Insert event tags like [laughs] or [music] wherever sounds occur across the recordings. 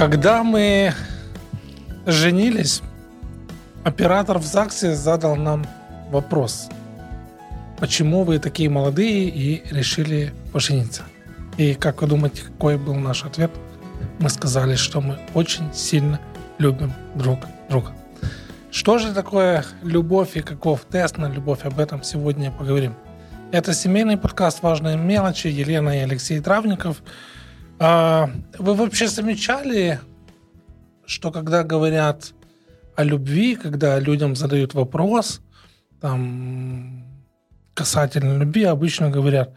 Когда мы женились, оператор в ЗАГСе задал нам вопрос. Почему вы такие молодые и решили пожениться? И как вы думаете, какой был наш ответ? Мы сказали, что мы очень сильно любим друг друга. Что же такое любовь и каков тест на любовь? Об этом сегодня поговорим. Это семейный подкаст «Важные мелочи». Елена и Алексей Травников. А, вы вообще замечали, что когда говорят о любви, когда людям задают вопрос, там, касательно любви, обычно говорят,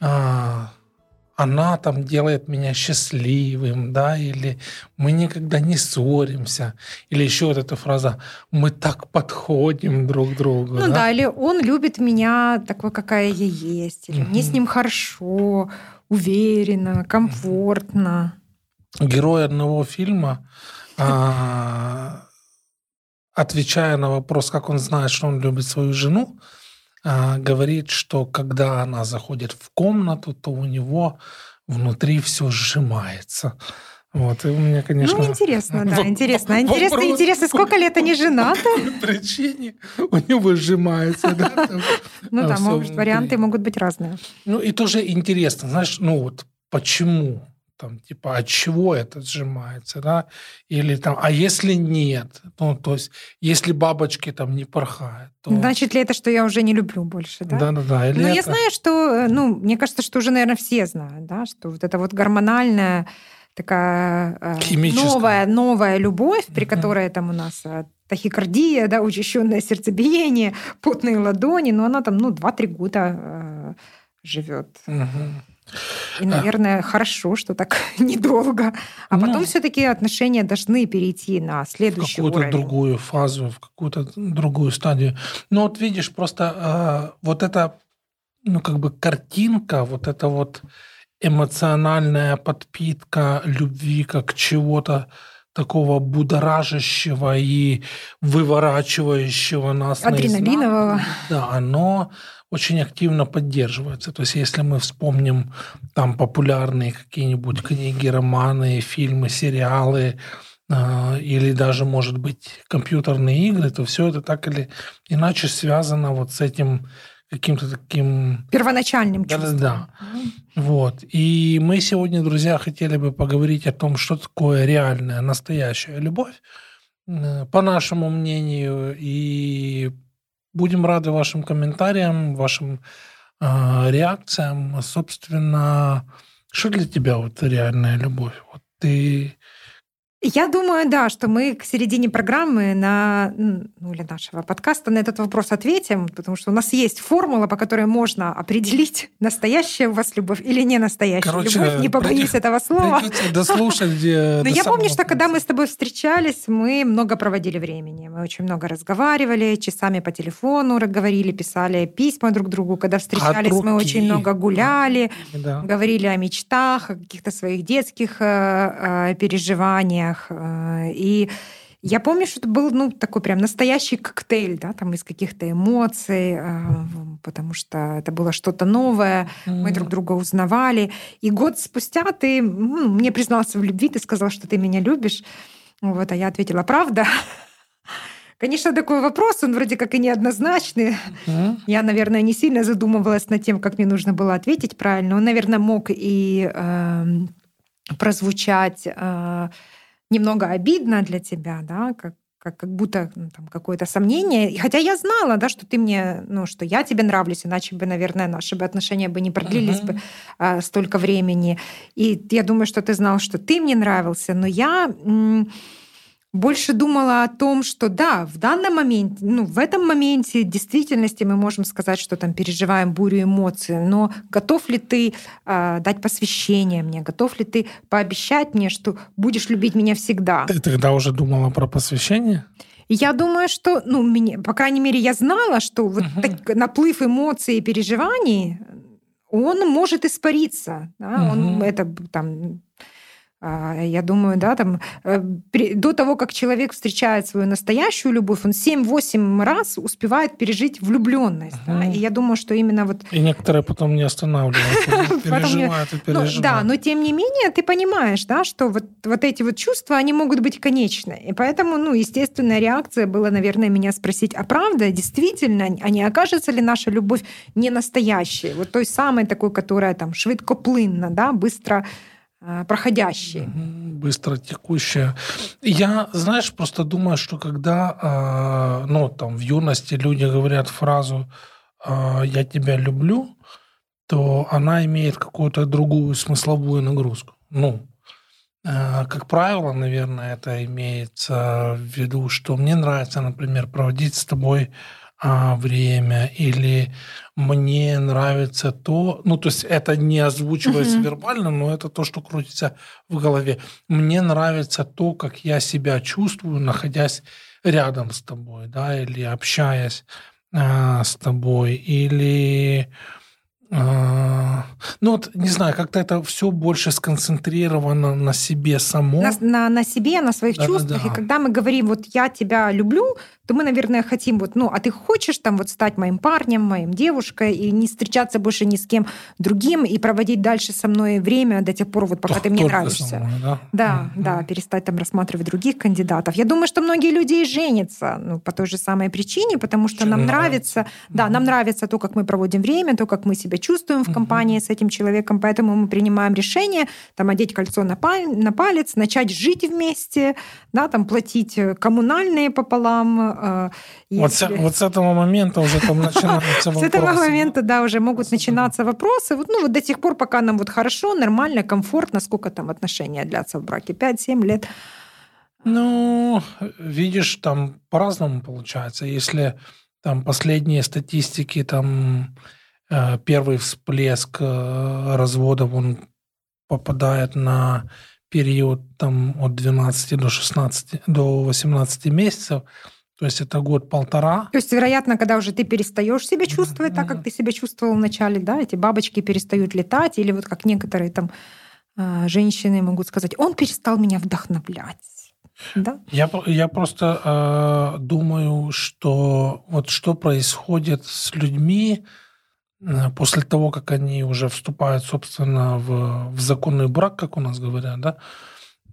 а, она там делает меня счастливым, да, или мы никогда не ссоримся, или еще вот эта фраза «мы так подходим друг к другу». Ну да, да или «он любит меня такой, какая я есть», или «мне с ним хорошо, уверенно, комфортно». Герой одного фильма, а, отвечая на вопрос, как он знает, что он любит свою жену, говорит, что когда она заходит в комнату, то у него внутри все сжимается. Вот, и у меня, конечно... Ну, интересно, [laughs] да, интересно. Интересно, интересно, сколько лет они женаты? [laughs] По причине у него сжимается, да? [laughs] Ну да, варианты могут быть разные. Ну и тоже интересно, знаешь, ну вот почему? Там, типа, от чего это сжимается, да, или там, а если нет, ну, то есть, если бабочки там не порхают, то... Значит ли это, что я уже не люблю больше, да? Да-да-да. Ну, это... я знаю, что, э, ну, мне кажется, что уже, наверное, все знают, да, что вот это вот гормональная такая э, новая, новая любовь, при которой там у нас э, тахикардия, да, учащенное сердцебиение, [laughs] потные ладони, но она там, ну, 2-3 года живет. Угу. И, наверное, а. хорошо, что так [laughs] недолго. А ну, потом все-таки отношения должны перейти на следующий в какую-то другую фазу, в какую-то другую стадию. Но вот видишь, просто э, вот эта, ну, как бы картинка, вот эта вот эмоциональная подпитка любви как чего-то такого будоражащего и выворачивающего нас Адреналинового. Да, оно очень активно поддерживается. То есть если мы вспомним там популярные какие-нибудь книги, романы, фильмы, сериалы, э, или даже, может быть, компьютерные игры, то все это так или иначе связано вот с этим каким-то таким... Первоначальным чувством. Да, да. Вот. И мы сегодня, друзья, хотели бы поговорить о том, что такое реальная, настоящая любовь, э, по нашему мнению, и будем рады вашим комментариям, вашим э, реакциям. Собственно, что для тебя вот реальная любовь? Вот ты я думаю, да, что мы к середине программы на, ну, или нашего подкаста на этот вопрос ответим, потому что у нас есть формула, по которой можно определить, настоящая у вас любовь или не настоящая Короче, любовь. Не побоюсь при... этого слова. Дослушать. Но я помню, что когда мы с тобой встречались, мы много проводили времени. Мы очень много разговаривали, часами по телефону говорили, писали письма друг другу. Когда встречались, мы очень много гуляли, говорили о мечтах, о каких-то своих детских э, э, переживаниях отношениях. Э, и я помню, что это был ну, такой прям настоящий коктейль, да, там из каких-то эмоций, э, потому что это было что-то новое, мы друг друга узнавали. И год спустя ты ну, мне признался в любви, ты сказал, что ты меня любишь. Вот, а я ответила, правда? [laughs] Конечно, такой вопрос, он вроде как и неоднозначный. Mm-hmm. Я, наверное, не сильно задумывалась над тем, как мне нужно было ответить правильно. Он, наверное, мог и э, прозвучать... Э, немного обидно для тебя, да, как как, как будто ну, там какое-то сомнение. И хотя я знала, да, что ты мне, ну, что я тебе нравлюсь, иначе бы, наверное, наши бы отношения бы не продлились uh-huh. бы а, столько времени. И я думаю, что ты знал, что ты мне нравился, но я м- больше думала о том, что да, в данном моменте, ну, в этом моменте действительности мы можем сказать, что там переживаем бурю эмоций, но готов ли ты э, дать посвящение мне, готов ли ты пообещать мне, что будешь любить меня всегда? Ты тогда уже думала про посвящение? Я думаю, что, ну, мне, по крайней мере, я знала, что вот угу. так, наплыв эмоций и переживаний, он может испариться. Да? Угу. Он это там я думаю, да, там э, до того, как человек встречает свою настоящую любовь, он 7-8 раз успевает пережить влюбленность. Угу. Да? И я думаю, что именно вот... И некоторые потом не останавливаются, [laughs] переживают и ну, переживают. Да, но тем не менее ты понимаешь, да, что вот, вот эти вот чувства, они могут быть конечны. И поэтому, ну, естественная реакция была, наверное, меня спросить, а правда, действительно, а не окажется ли наша любовь не настоящей? Вот той самой такой, которая там швидкоплынна, да, быстро проходящие. Быстро текущие. Я, знаешь, просто думаю, что когда, э, ну, там, в юности люди говорят фразу э, «я тебя люблю», то она имеет какую-то другую смысловую нагрузку. Ну, как правило, наверное, это имеется в виду, что мне нравится, например, проводить с тобой а, время, или мне нравится то, ну, то есть это не озвучивается uh-huh. вербально, но это то, что крутится в голове. Мне нравится то, как я себя чувствую, находясь рядом с тобой, да, или общаясь а, с тобой, или а, ну вот, не знаю, как-то это все больше сконцентрировано на себе само. На, на, на себе, на своих да, чувствах. Да, да. И когда мы говорим, вот я тебя люблю, то мы, наверное, хотим вот, ну, а ты хочешь там вот стать моим парнем, моим девушкой и не встречаться больше ни с кем другим и проводить дальше со мной время до тех пор, вот пока Только ты мне нравишься. Мной, да, да, mm-hmm. да, перестать там рассматривать других кандидатов. Я думаю, что многие люди и женятся ну, по той же самой причине, потому что Чем нам нравится, нравится, да, нам нравится то, как мы проводим время, то, как мы себя чувствуем в компании mm-hmm. с этим человеком, поэтому мы принимаем решение там одеть кольцо на, паль- на палец, начать жить вместе, да, там платить коммунальные пополам, а, вот, с, вот с этого момента уже там начинаются вопросы. [laughs] С этого момента, да, уже могут начинаться вопросы. Вот, ну, вот до тех пор, пока нам вот хорошо, нормально, комфортно, сколько там отношения длятся в браке? 5-7 лет? Ну, видишь, там по-разному получается. Если там последние статистики, там э, первый всплеск э, разводов, он попадает на период там от 12 до 16, до 18 месяцев, то есть это год-полтора. То есть, вероятно, когда уже ты перестаешь себя чувствовать mm-hmm. так, как ты себя чувствовал в начале, да, эти бабочки перестают летать, или вот как некоторые там а, женщины могут сказать, он перестал меня вдохновлять. Да? Я, я просто э, думаю, что вот что происходит с людьми э, после того, как они уже вступают, собственно, в, в законный брак, как у нас говорят, да,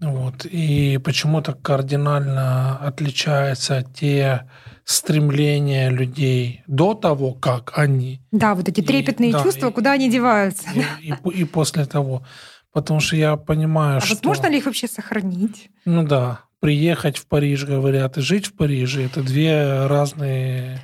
вот. И почему-то кардинально отличаются те стремления людей до того, как они. Да, вот эти трепетные и, чувства, да, куда они деваются. И, и, и после того. Потому что я понимаю, а что... возможно ли их вообще сохранить? Ну да. Приехать в Париж, говорят, и жить в Париже – это две разные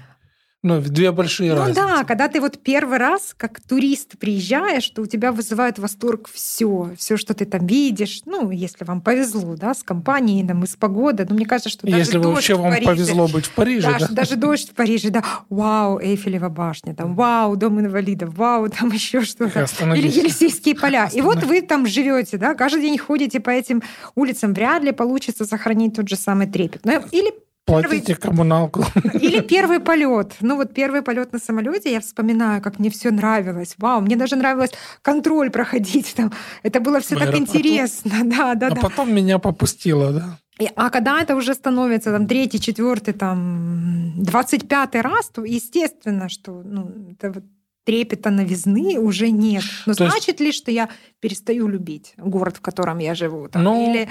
ну, две большие ну, разницы. да, когда ты вот первый раз как турист приезжаешь, что у тебя вызывает восторг все, все, что ты там видишь. Ну, если вам повезло, да, с компанией, там, и с погодой. Ну, мне кажется, что даже Если вообще вам Париже, повезло быть в Париже, да, да? Даже дождь в Париже, да. Вау, Эйфелева башня, там, вау, дом инвалидов, вау, там еще что-то. Или Елисейские поля. И вот вы там живете, да, каждый день ходите по этим улицам, вряд ли получится сохранить тот же самый трепет. Ну, или Платите первый... коммуналку. Или первый полет. Ну вот первый полет на самолете, я вспоминаю, как мне все нравилось. Вау, мне даже нравилось контроль проходить там. Это было все так интересно. Да, да, а да. потом меня попустило, да? И, а когда это уже становится там третий, четвертый, там двадцать пятый раз, то естественно, что ну, это вот трепета новизны уже нет. Но то значит есть... ли, что я перестаю любить город, в котором я живу? Там, ну... Или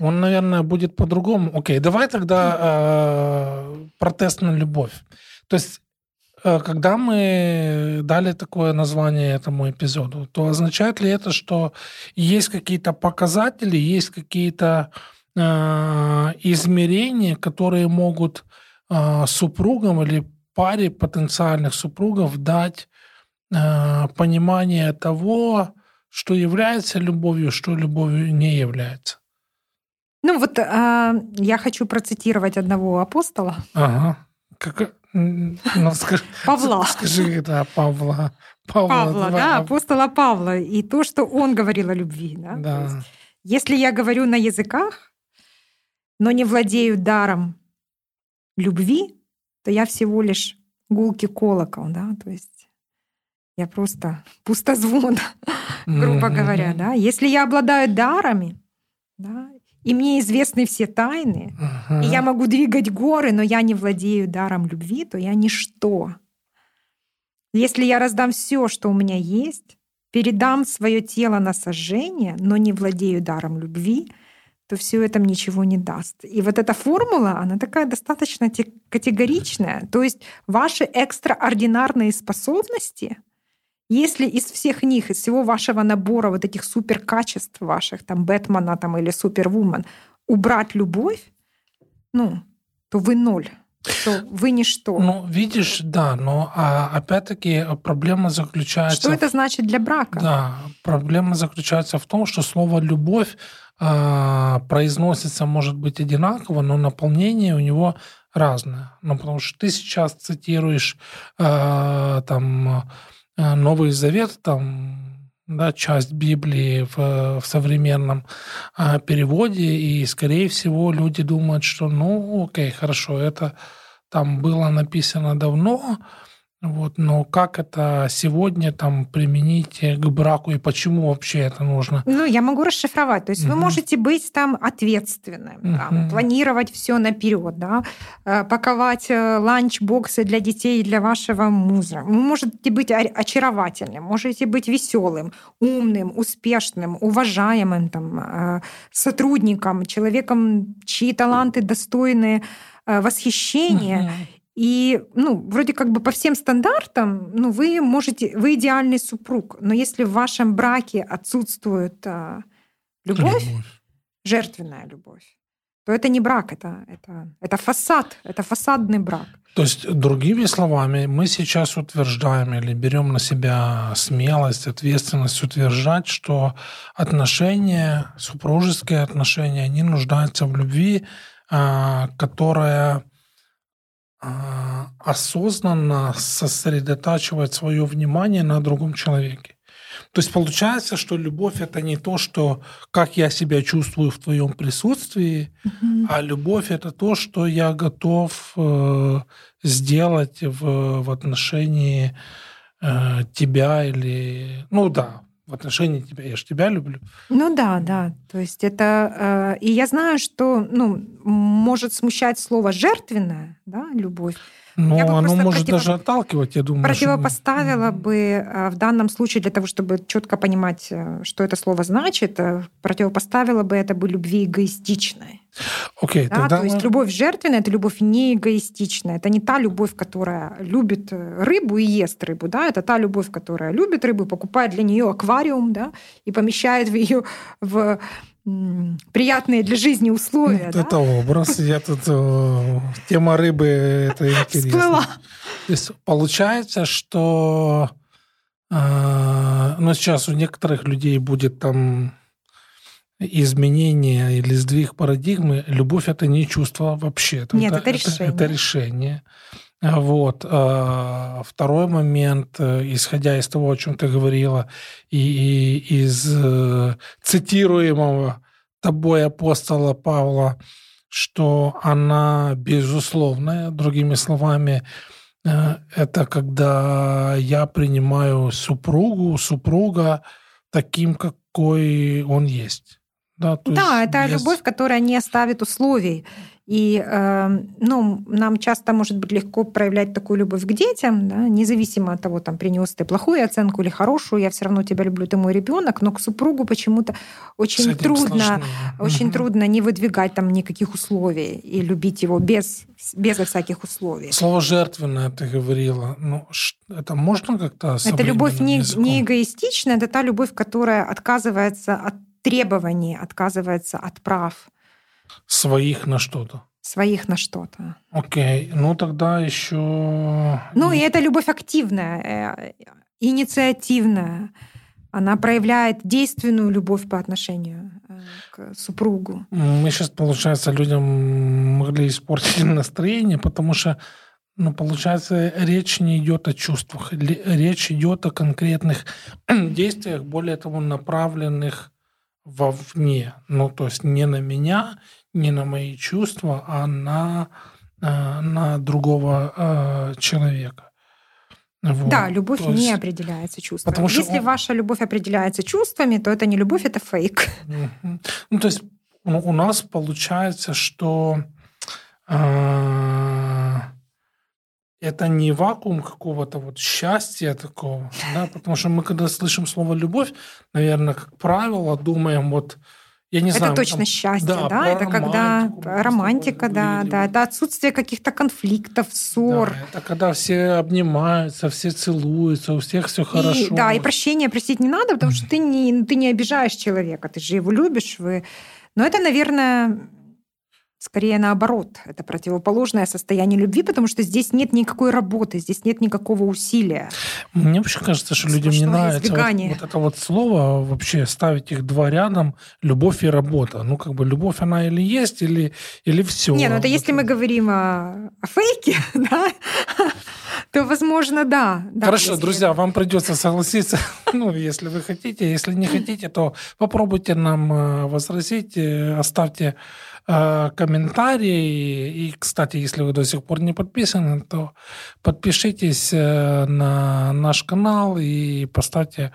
он, наверное, будет по-другому. Окей, давай тогда э, протест на любовь. То есть, э, когда мы дали такое название этому эпизоду, то означает ли это, что есть какие-то показатели, есть какие-то э, измерения, которые могут э, супругам или паре потенциальных супругов дать э, понимание того, что является любовью, что любовью не является? Ну вот а, я хочу процитировать одного апостола. Ага. Как, ну, [laughs] скажи, Павла. Скажи, да, Павла. Павла, Павла да, апостола Павла. И то, что он говорил о любви. Да? Да. Есть, если я говорю на языках, но не владею даром любви, то я всего лишь гулки колокол, да, то есть я просто пустозвон. [laughs] грубо говоря, да. Если я обладаю дарами, да, и мне известны все тайны, и я могу двигать горы, но я не владею даром любви, то я ничто. Если я раздам все, что у меня есть, передам свое тело на сожжение, но не владею даром любви, то все это ничего не даст. И вот эта формула, она такая достаточно категоричная. То есть ваши экстраординарные способности, если из всех них, из всего вашего набора вот этих суперкачеств ваших, там, Бэтмена там, или Супервумен, убрать любовь, ну, то вы ноль что вы ничто. Ну, видишь, да, но а, опять-таки проблема заключается... Что это значит для брака? Да, проблема заключается в том, что слово «любовь» а, произносится, может быть, одинаково, но наполнение у него разное. Ну, потому что ты сейчас цитируешь а, там Новый Завет, там да, часть Библии в, в современном а, переводе, и, скорее всего, люди думают, что, ну, окей, хорошо, это там было написано давно, вот, но как это сегодня там применить к браку и почему вообще это нужно? Ну, я могу расшифровать. То есть угу. вы можете быть там ответственным, угу. там, планировать все наперед, да, э, паковать э, ланчбоксы для детей и для вашего мужа. Вы можете быть очаровательным, можете быть веселым, умным, успешным, уважаемым там, э, сотрудником, человеком, чьи таланты достойны восхищения. Угу. И, ну, вроде как бы по всем стандартам, ну, вы можете, вы идеальный супруг, но если в вашем браке отсутствует а, любовь, любовь, жертвенная любовь, то это не брак, это, это, это фасад, это фасадный брак. То есть, другими словами, мы сейчас утверждаем или берем на себя смелость, ответственность утверждать, что отношения, супружеские отношения, они нуждаются в любви, а, которая осознанно сосредотачивать свое внимание на другом человеке. То есть получается, что любовь это не то, что как я себя чувствую в твоем присутствии, угу. а любовь это то, что я готов э, сделать в, в отношении э, тебя или ну да в отношении тебя, я же тебя люблю. Ну да, да. То есть это... Э, и я знаю, что ну, может смущать слово «жертвенная», да, любовь. Но я оно может против... даже отталкивать, я думаю. Противопоставила что... бы э, в данном случае, для того, чтобы четко понимать, э, что это слово значит, э, противопоставила бы это бы любви эгоистичной. Окей, да? тогда... То есть любовь жертвенная – это любовь не эгоистичная. Это не та любовь, которая любит рыбу и ест рыбу. Да? Это та любовь, которая любит рыбу, покупает для нее аквариум да? и помещает в ее в приятные для жизни условия. Вот да? Это образ. [laughs] Я тут э, тема рыбы это интересно. Всплыла. То есть получается, что э, ну, сейчас у некоторых людей будет там изменение или сдвиг парадигмы. Любовь это не чувство вообще. Нет, это, это решение. Это, это решение. Вот. А, второй момент, э, исходя из того, о чем ты говорила, и, и из э, цитируемого тобой апостола Павла, что она безусловная, другими словами, э, это когда я принимаю супругу, супруга таким, какой он есть. Да, да это без... любовь, которая не оставит условий. И э, ну, нам часто может быть легко проявлять такую любовь к детям, да, независимо от того, там, принес ты плохую оценку или хорошую, я все равно тебя люблю, ты мой ребенок, но к супругу почему-то очень трудно, сложнее. очень угу. трудно не выдвигать там никаких условий и любить его без, безо всяких условий. Слово жертвенное ты говорила, ну, это можно как-то Это любовь не, не эгоистичная, это та любовь, которая отказывается от требований, отказывается от прав. Своих на что-то. Своих на что-то. Окей, ну тогда еще. Ну и это любовь активная, э, инициативная. Она проявляет действенную любовь по отношению э, к супругу. Мы сейчас, получается, людям могли испортить [laughs] настроение, потому что ну, получается, речь не идет о чувствах, речь идет о конкретных [clears throat] действиях, более того, направленных вовне. Ну, то есть не на меня, не на мои чувства, а на, э, на другого э, человека. Вот. Да, любовь есть... не определяется чувствами. Потому Если он... ваша любовь определяется чувствами, то это не любовь, это фейк. Ну, то есть ну, у нас получается, что э, это не вакуум какого-то вот счастья такого, да, потому что мы, когда слышим слово любовь, наверное, как правило, думаем вот я не это знаю. точно там, счастье, да? да? Это когда романтика, да, да, это отсутствие каких-то конфликтов, ссор. Да, это когда все обнимаются, все целуются, у всех все хорошо. И, да, и прощения просить не надо, потому что ты не, ты не обижаешь человека, ты же его любишь, вы. Но это, наверное, Скорее наоборот, это противоположное состояние любви, потому что здесь нет никакой работы, здесь нет никакого усилия. Мне вообще кажется, что людям не нравится вот, вот это вот слово, вообще ставить их два рядом, любовь и работа. Ну, как бы любовь, она или есть, или, или все. Не, ну это вот если мы говорим о, о фейке, [laughs] да, то, возможно, да. да Хорошо, друзья, это... вам придется согласиться, [laughs] ну, если вы хотите. Если не хотите, то попробуйте нам э, возразить, э, оставьте Э, комментарии. И, кстати, если вы до сих пор не подписаны, то подпишитесь э, на наш канал и поставьте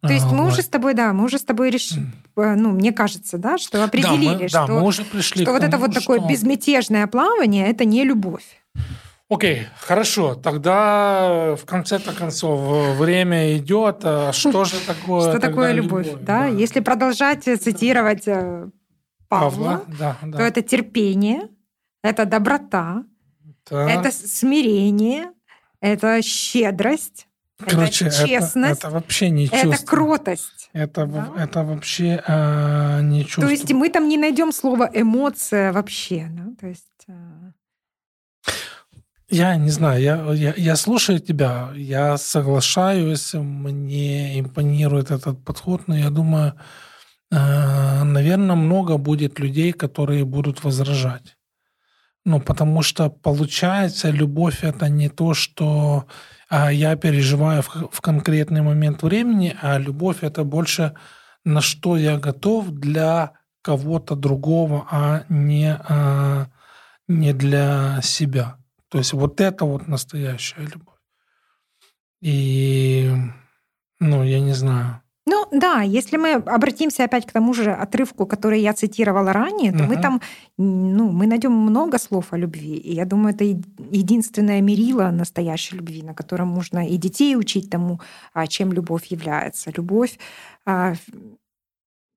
то есть мы уже с тобой, да, мы уже с тобой решили, э, ну, мне кажется, да, что определили, да, мы, что, да, мы уже пришли что вот это вот что... такое безмятежное плавание, это не любовь. Окей, хорошо. Тогда в конце-то концов время идет. А что же такое? Что такое любовь? любовь да? да, если продолжать цитировать Павла, Павла да, да. то это терпение, это доброта, да. это смирение, это щедрость, Короче, это честность. Это, это вообще не чувство. Это кротость. Это, да? это вообще э, не чувство. То есть мы там не найдем слово эмоция вообще. Да? То есть, э... Я не знаю, я, я, я слушаю тебя, я соглашаюсь, мне импонирует этот подход, но я думаю, наверное, много будет людей, которые будут возражать. Ну, потому что получается, любовь это не то, что а, я переживаю в, в конкретный момент времени, а любовь это больше на что я готов для кого-то другого, а не, а, не для себя. То есть вот это вот настоящая любовь. И, ну, я не знаю. Ну да, если мы обратимся опять к тому же отрывку, который я цитировала ранее, то угу. мы там, ну, мы найдем много слов о любви. И я думаю, это единственное мерило настоящей любви, на котором можно и детей учить тому, а, чем любовь является. Любовь а,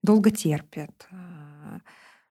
долго терпит. А,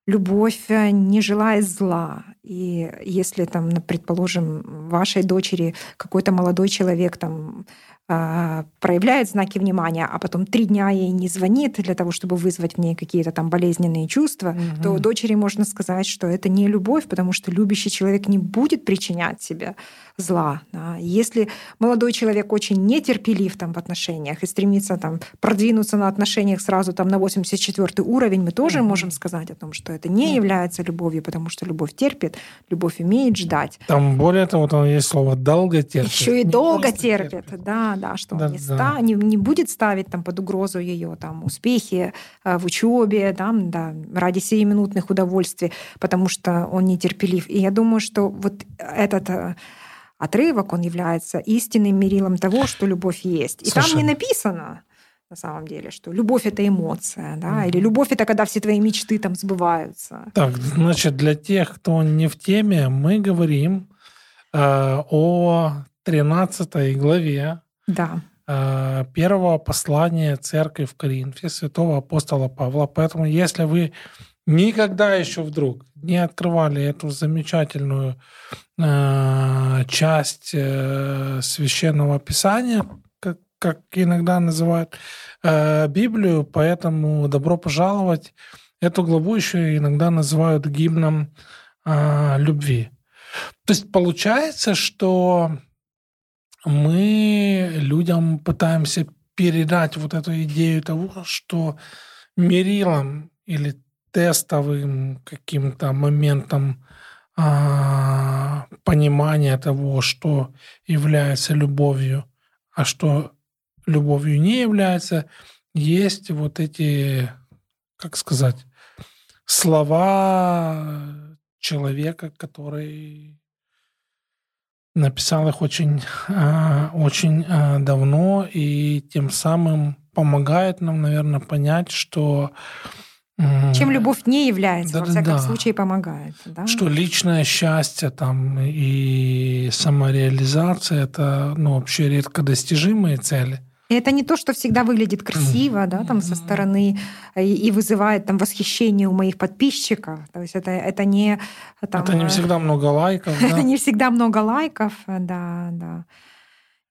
любовь не желает зла. И если там, предположим, вашей дочери какой-то молодой человек там проявляет знаки внимания, а потом три дня ей не звонит для того, чтобы вызвать в ней какие-то там болезненные чувства, угу. то дочери можно сказать, что это не любовь, потому что любящий человек не будет причинять себе зла. Да. Если молодой человек очень нетерпелив там, в отношениях и стремится там, продвинуться на отношениях сразу там, на 84 уровень, мы тоже mm-hmm. можем сказать о том, что это не является любовью, потому что любовь терпит, любовь умеет ждать. Там более того, там есть слово «долго терпит». Еще и не долго терпит, терпит, да, да, что да, он не, да. Ста, не, не будет ставить там, под угрозу ее там, успехи э, в учебе, там, да, ради сиюминутных удовольствий, потому что он нетерпелив. И я думаю, что вот этот э, отрывок, он является истинным мерилом того, что любовь есть. И Слушай. там не написано, на самом деле, что любовь это эмоция, да, mm или любовь это когда все твои мечты там сбываются. Так, значит, для тех, кто не в теме, мы говорим э, о 13 главе да. э, первого послания церкви в Коринфе святого апостола Павла. Поэтому, если вы никогда еще вдруг не открывали эту замечательную э, часть э, священного писания, как, как иногда называют э, Библию, поэтому добро пожаловать. Эту главу еще иногда называют гимном э, любви. То есть получается, что мы людям пытаемся передать вот эту идею того, что мерилом или тестовым каким-то моментом а, понимания того, что является любовью, а что любовью не является, есть вот эти, как сказать, слова человека, который написал их очень, а, очень а, давно и тем самым помогает нам, наверное, понять, что чем любовь не является, да, во всяком да. случае, помогает. Да? Что личное счастье там и самореализация это ну, вообще редко достижимые цели. И это не то, что всегда выглядит красиво, да, там со стороны и, и вызывает там восхищение у моих подписчиков. То есть это, это не... Там, это не всегда много лайков. [laughs] это не всегда много лайков, да, да.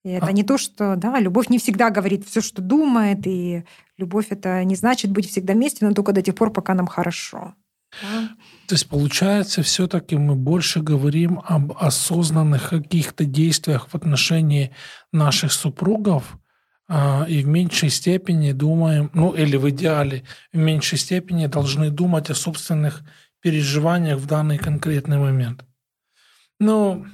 И это а... не то, что, да, любовь не всегда говорит все, что думает, и любовь это не значит быть всегда вместе, но только до тех пор, пока нам хорошо. Да? То есть получается, все-таки мы больше говорим об осознанных каких-то действиях в отношении наших супругов, и в меньшей степени думаем, ну или в идеале, в меньшей степени должны думать о собственных переживаниях в данный конкретный момент. Ну,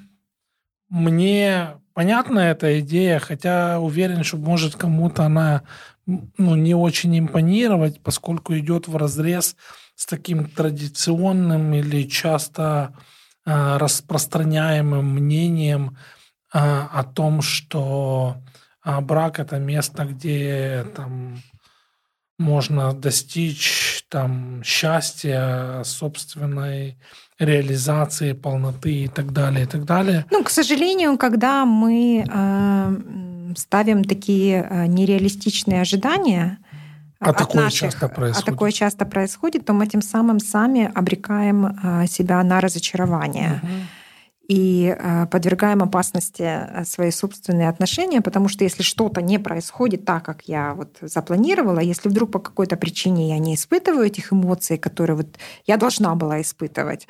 мне понятна эта идея, хотя уверен, что может кому-то она ну, не очень импонировать, поскольку идет в разрез с таким традиционным или часто э, распространяемым мнением э, о том, что э, брак это место, где там можно достичь там счастья собственной реализации, полноты и так далее, и так далее. Ну, к сожалению, когда мы э, ставим такие э, нереалистичные ожидания, а такое наших, часто происходит. А такое часто происходит, то мы тем самым сами обрекаем э, себя на разочарование. Угу и э, подвергаем опасности э, свои собственные отношения, потому что если что-то не происходит так, как я вот запланировала, если вдруг по какой-то причине я не испытываю этих эмоций, которые вот я должна была испытывать,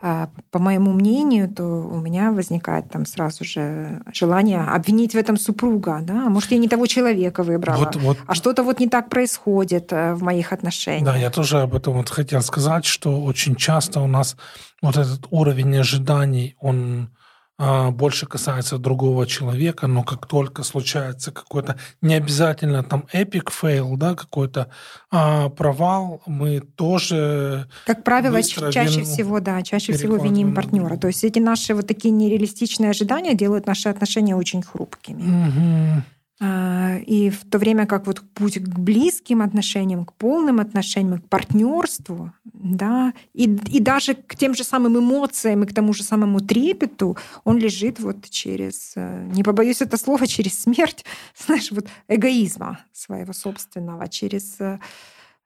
по моему мнению, то у меня возникает там сразу же желание обвинить в этом супруга, да, а может я не того человека выбрала, вот, вот. а что-то вот не так происходит э, в моих отношениях. Да, я тоже об этом вот хотел сказать, что очень часто у нас вот этот уровень ожиданий, он а, больше касается другого человека, но как только случается какой-то не обязательно там epic fail, да, какой-то а, провал, мы тоже как правило чаще вину всего, да, чаще всего виним партнера. То есть эти наши вот такие нереалистичные ожидания делают наши отношения очень хрупкими. Угу. А, и в то время как вот путь к близким отношениям, к полным отношениям, к партнерству, да, и, и даже к тем же самым эмоциям и к тому же самому трепету, он лежит вот через, э, не побоюсь это слова, [laughs] через смерть, [laughs] знаешь, вот эгоизма своего собственного, через э,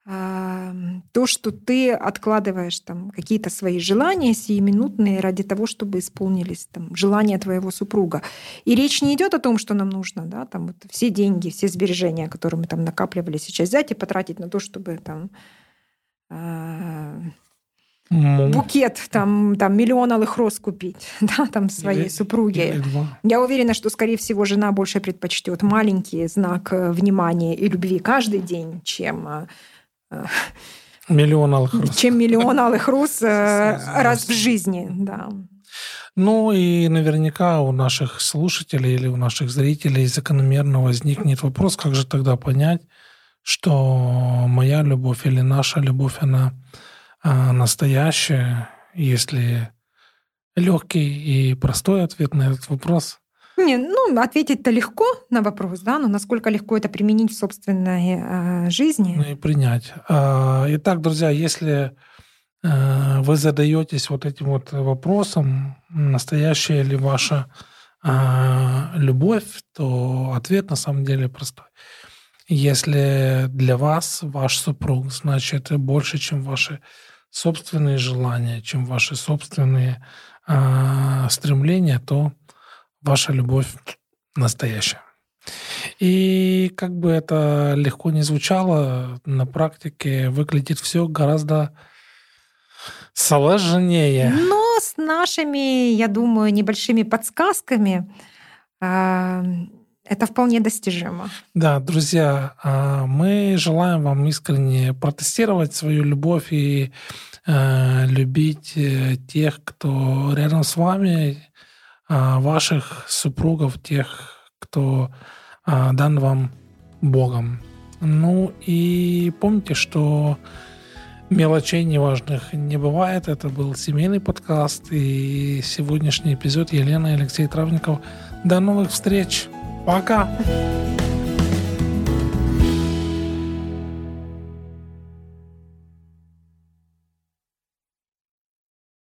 то, что ты откладываешь там какие-то свои желания сиюминутные ради того, чтобы исполнились там желания твоего супруга. И речь не идет о том, что нам нужно, да, там вот все деньги, все сбережения, которые мы там накапливали, сейчас взять и потратить на то, чтобы там э, букет, там, там миллион алых роз купить, [laughs] да, там своей или, супруге. Или Я уверена, что, скорее всего, жена больше предпочтет маленький знак э, внимания и любви каждый день, чем э, [laughs] Миллион алых роз. Чем миллион алых роз э, раз в жизни, да. Ну и наверняка у наших слушателей или у наших зрителей закономерно возникнет вопрос, как же тогда понять, что моя любовь или наша любовь, она а, настоящая, если легкий и простой ответ на этот вопрос не, ну, ответить-то легко на вопрос, да, но насколько легко это применить в собственной э, жизни. Ну и принять. А, итак, друзья, если э, вы задаетесь вот этим вот вопросом, настоящая ли ваша э, любовь, то ответ на самом деле простой. Если для вас ваш супруг значит больше, чем ваши собственные желания, чем ваши собственные э, стремления, то ваша любовь настоящая. И как бы это легко не звучало, на практике выглядит все гораздо сложнее. Но с нашими, я думаю, небольшими подсказками а, это вполне достижимо. Да, друзья, а, мы желаем вам искренне протестировать свою любовь и а, любить э, тех, кто рядом с вами, ваших супругов, тех, кто а, дан вам Богом. Ну и помните, что Мелочей неважных не бывает. Это был семейный подкаст и сегодняшний эпизод Елена и Алексей Травников. До новых встреч. Пока.